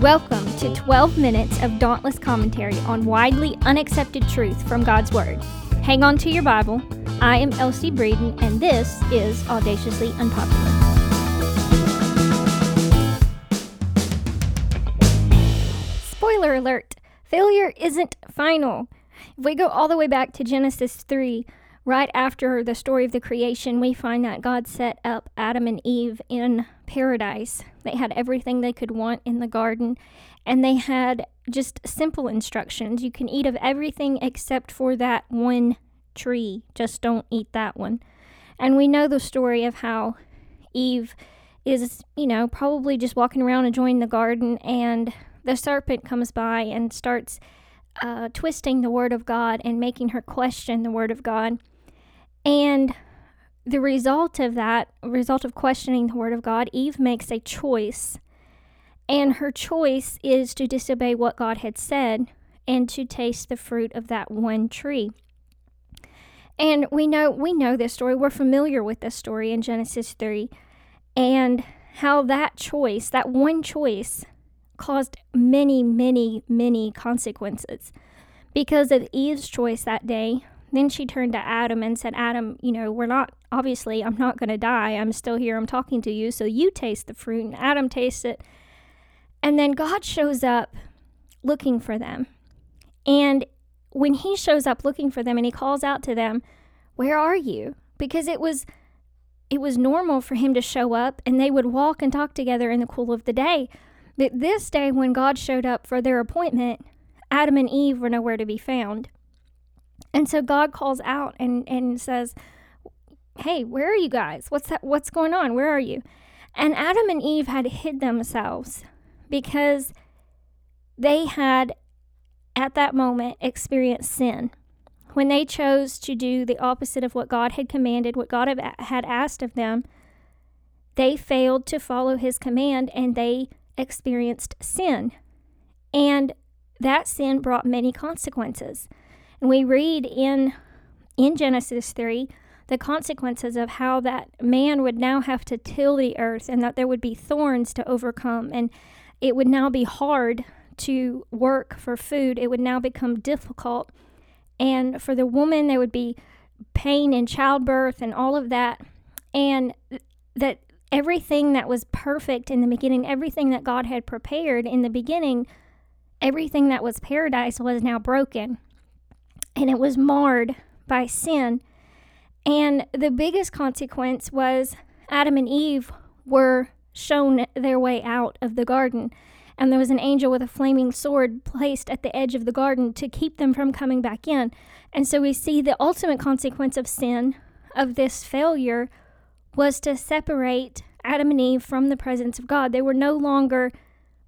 Welcome to 12 minutes of dauntless commentary on widely unaccepted truth from God's Word. Hang on to your Bible. I am Elsie Breeden, and this is Audaciously Unpopular. Spoiler alert failure isn't final. If we go all the way back to Genesis 3, right after the story of the creation, we find that God set up Adam and Eve in paradise. They had everything they could want in the garden, and they had just simple instructions. You can eat of everything except for that one tree. Just don't eat that one. And we know the story of how Eve is, you know, probably just walking around enjoying the garden, and the serpent comes by and starts uh, twisting the word of God and making her question the word of God. And the result of that, result of questioning the word of God, Eve makes a choice. And her choice is to disobey what God had said and to taste the fruit of that one tree. And we know we know this story. We're familiar with this story in Genesis 3 and how that choice, that one choice caused many, many, many consequences. Because of Eve's choice that day, then she turned to Adam and said, Adam, you know, we're not, obviously, I'm not going to die. I'm still here. I'm talking to you. So you taste the fruit. And Adam tastes it. And then God shows up looking for them. And when he shows up looking for them and he calls out to them, Where are you? Because it was. It was normal for him to show up and they would walk and talk together in the cool of the day. But this day, when God showed up for their appointment, Adam and Eve were nowhere to be found. And so God calls out and, and says, Hey, where are you guys? What's that what's going on? Where are you? And Adam and Eve had hid themselves because they had at that moment experienced sin. When they chose to do the opposite of what God had commanded, what God had asked of them, they failed to follow his command and they experienced sin. And that sin brought many consequences. And we read in in Genesis 3 the consequences of how that man would now have to till the earth and that there would be thorns to overcome and it would now be hard to work for food. It would now become difficult. And for the woman there would be pain in childbirth and all of that. And that everything that was perfect in the beginning, everything that God had prepared in the beginning, everything that was paradise was now broken and it was marred by sin. And the biggest consequence was Adam and Eve were shown their way out of the garden. And there was an angel with a flaming sword placed at the edge of the garden to keep them from coming back in. And so we see the ultimate consequence of sin, of this failure, was to separate Adam and Eve from the presence of God. They were no longer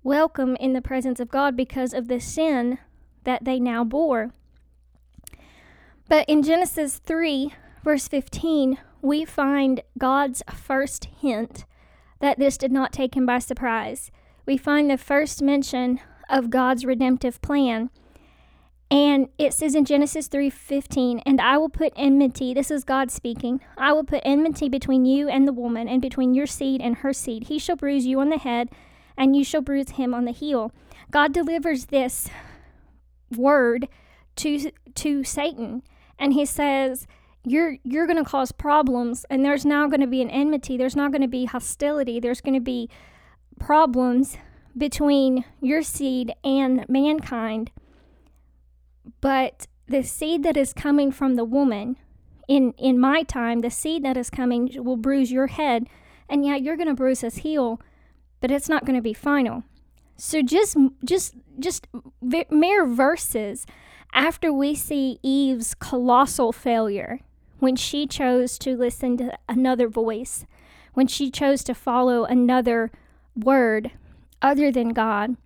welcome in the presence of God because of the sin that they now bore. But in Genesis 3, verse 15, we find God's first hint that this did not take him by surprise. We find the first mention of God's redemptive plan. And it says in Genesis 3:15, "And I will put enmity, this is God speaking. I will put enmity between you and the woman and between your seed and her seed. He shall bruise you on the head, and you shall bruise him on the heel." God delivers this word to to Satan and he says you're you're going to cause problems and there's now going to be an enmity. There's not going to be hostility. There's going to be problems between your seed and mankind. But the seed that is coming from the woman in in my time the seed that is coming will bruise your head and yeah you're going to bruise his heel but it's not going to be final. So just just just mere verses after we see Eve's colossal failure, when she chose to listen to another voice, when she chose to follow another word other than God,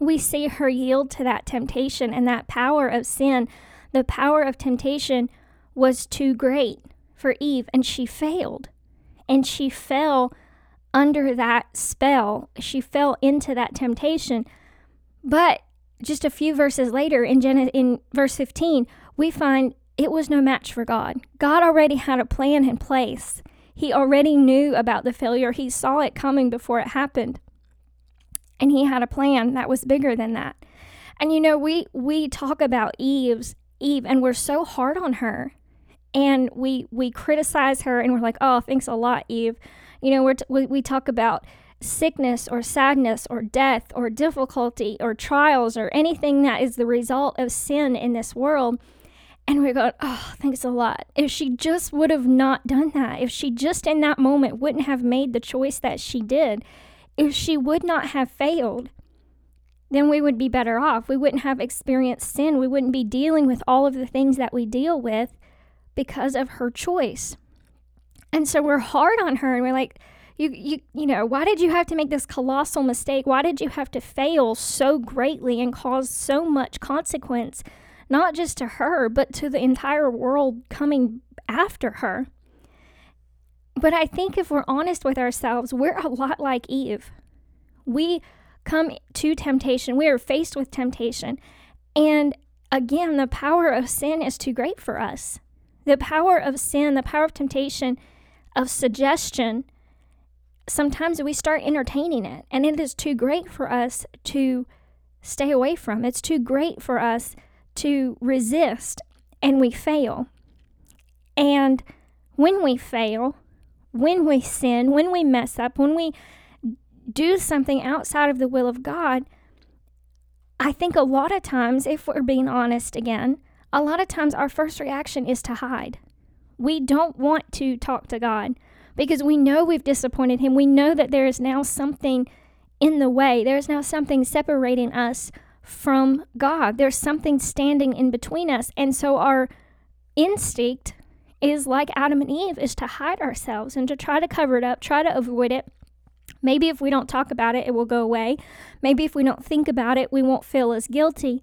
we see her yield to that temptation and that power of sin. The power of temptation was too great for Eve, and she failed. And she fell under that spell. She fell into that temptation. But just a few verses later in Gen- in verse 15, we find it was no match for God. God already had a plan in place. He already knew about the failure. He saw it coming before it happened. And he had a plan that was bigger than that. And you know, we we talk about Eve's Eve and we're so hard on her. And we we criticize her and we're like, "Oh, thanks a lot, Eve." You know, t- we, we talk about sickness or sadness or death or difficulty or trials or anything that is the result of sin in this world. And we go, oh, thanks a lot. If she just would have not done that, if she just in that moment wouldn't have made the choice that she did, if she would not have failed, then we would be better off. We wouldn't have experienced sin. We wouldn't be dealing with all of the things that we deal with because of her choice. And so we're hard on her and we're like, you you you know why did you have to make this colossal mistake? Why did you have to fail so greatly and cause so much consequence not just to her but to the entire world coming after her? But i think if we're honest with ourselves we're a lot like eve. We come to temptation. We are faced with temptation. And again the power of sin is too great for us. The power of sin the power of temptation of suggestion sometimes we start entertaining it and it is too great for us to stay away from. It's too great for us to resist and we fail. And when we fail, when we sin, when we mess up, when we do something outside of the will of God, I think a lot of times, if we're being honest again, a lot of times our first reaction is to hide. We don't want to talk to God because we know we've disappointed him. We know that there is now something in the way, there's now something separating us from God. There's something standing in between us. And so our instinct is like Adam and Eve is to hide ourselves and to try to cover it up, try to avoid it. Maybe if we don't talk about it, it will go away. Maybe if we don't think about it, we won't feel as guilty.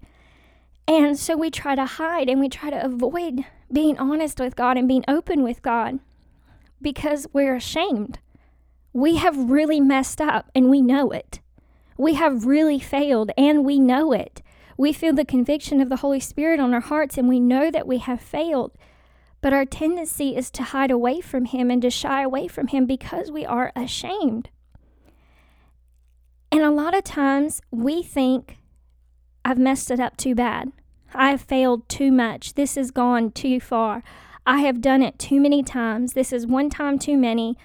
And so we try to hide and we try to avoid being honest with God and being open with God because we're ashamed. We have really messed up and we know it. We have really failed and we know it. We feel the conviction of the Holy Spirit on our hearts and we know that we have failed. But our tendency is to hide away from Him and to shy away from Him because we are ashamed. And a lot of times we think, I've messed it up too bad. I have failed too much. This has gone too far. I have done it too many times. This is one time too many.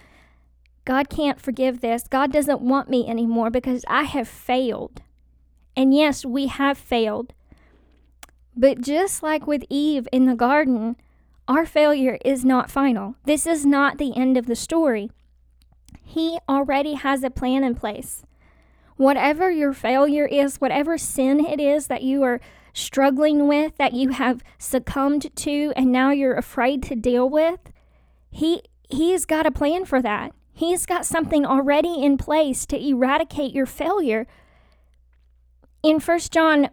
God can't forgive this. God doesn't want me anymore because I have failed. And yes, we have failed. But just like with Eve in the garden, our failure is not final. This is not the end of the story. He already has a plan in place. Whatever your failure is, whatever sin it is that you are struggling with, that you have succumbed to, and now you're afraid to deal with, he he's got a plan for that. He's got something already in place to eradicate your failure. In First John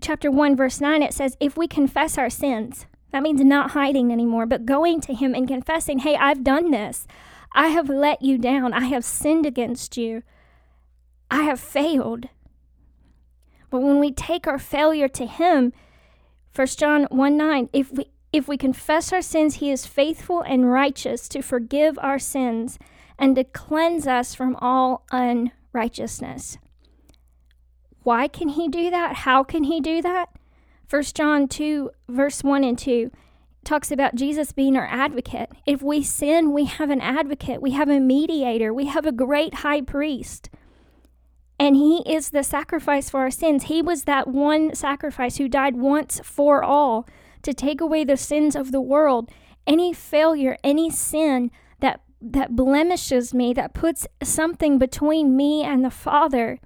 chapter 1 verse 9 it says if we confess our sins, that means not hiding anymore, but going to him and confessing, "Hey, I've done this. I have let you down. I have sinned against you. I have failed." But when we take our failure to Him, 1 John 1 9, if we if we confess our sins, he is faithful and righteous to forgive our sins and to cleanse us from all unrighteousness. Why can he do that? How can he do that? 1 John 2, verse 1 and 2 talks about Jesus being our advocate. If we sin, we have an advocate, we have a mediator, we have a great high priest and he is the sacrifice for our sins. He was that one sacrifice who died once for all to take away the sins of the world. Any failure, any sin that that blemishes me, that puts something between me and the Father,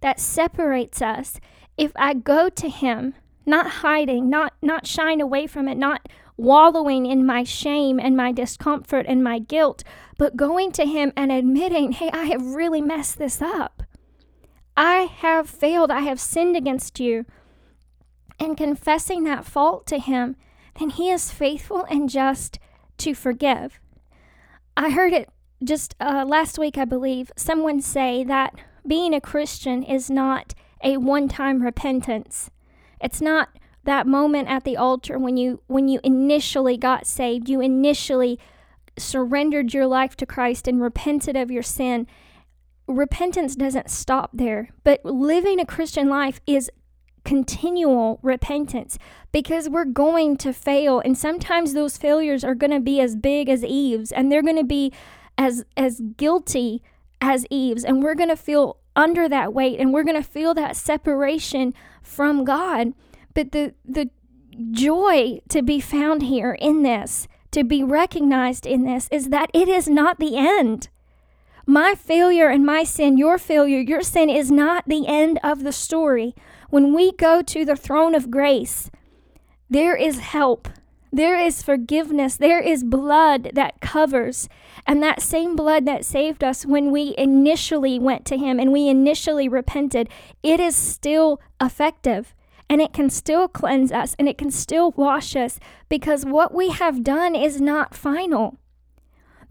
that separates us. If I go to him, not hiding, not not shying away from it, not wallowing in my shame and my discomfort and my guilt, but going to him and admitting, "Hey, I have really messed this up." I have failed, I have sinned against you, and confessing that fault to Him, then He is faithful and just to forgive. I heard it just uh, last week, I believe, someone say that being a Christian is not a one time repentance. It's not that moment at the altar when you when you initially got saved you initially surrendered your life to Christ and repented of your sin repentance doesn't stop there, but living a Christian life is continual repentance because we're going to fail and sometimes those failures are going to be as big as Eve's and they're going to be as as guilty as Eve's and we're going to feel under that weight and we're going to feel that separation from God. But the the joy to be found here in this to be recognized in this is that it is not the end my failure and my sin, your failure, your sin is not the end of the story. When we go to the throne of grace, there is help. There is forgiveness. There is blood that covers. And that same blood that saved us when we initially went to Him and we initially repented, it is still effective. And it can still cleanse us and it can still wash us because what we have done is not final.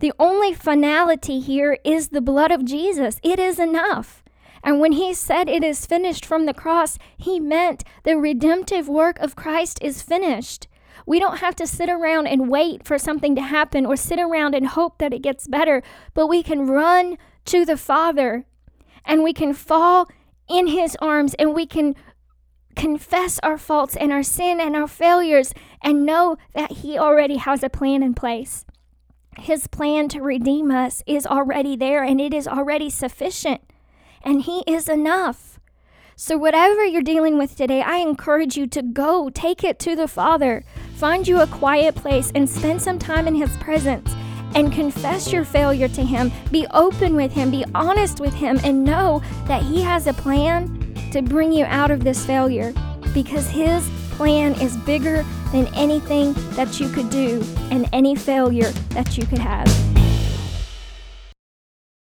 The only finality here is the blood of Jesus. It is enough. And when he said it is finished from the cross, he meant the redemptive work of Christ is finished. We don't have to sit around and wait for something to happen or sit around and hope that it gets better, but we can run to the Father and we can fall in his arms and we can confess our faults and our sin and our failures and know that he already has a plan in place. His plan to redeem us is already there and it is already sufficient, and He is enough. So, whatever you're dealing with today, I encourage you to go take it to the Father. Find you a quiet place and spend some time in His presence and confess your failure to Him. Be open with Him, be honest with Him, and know that He has a plan to bring you out of this failure because His plan is bigger than anything that you could do and any failure that you could have.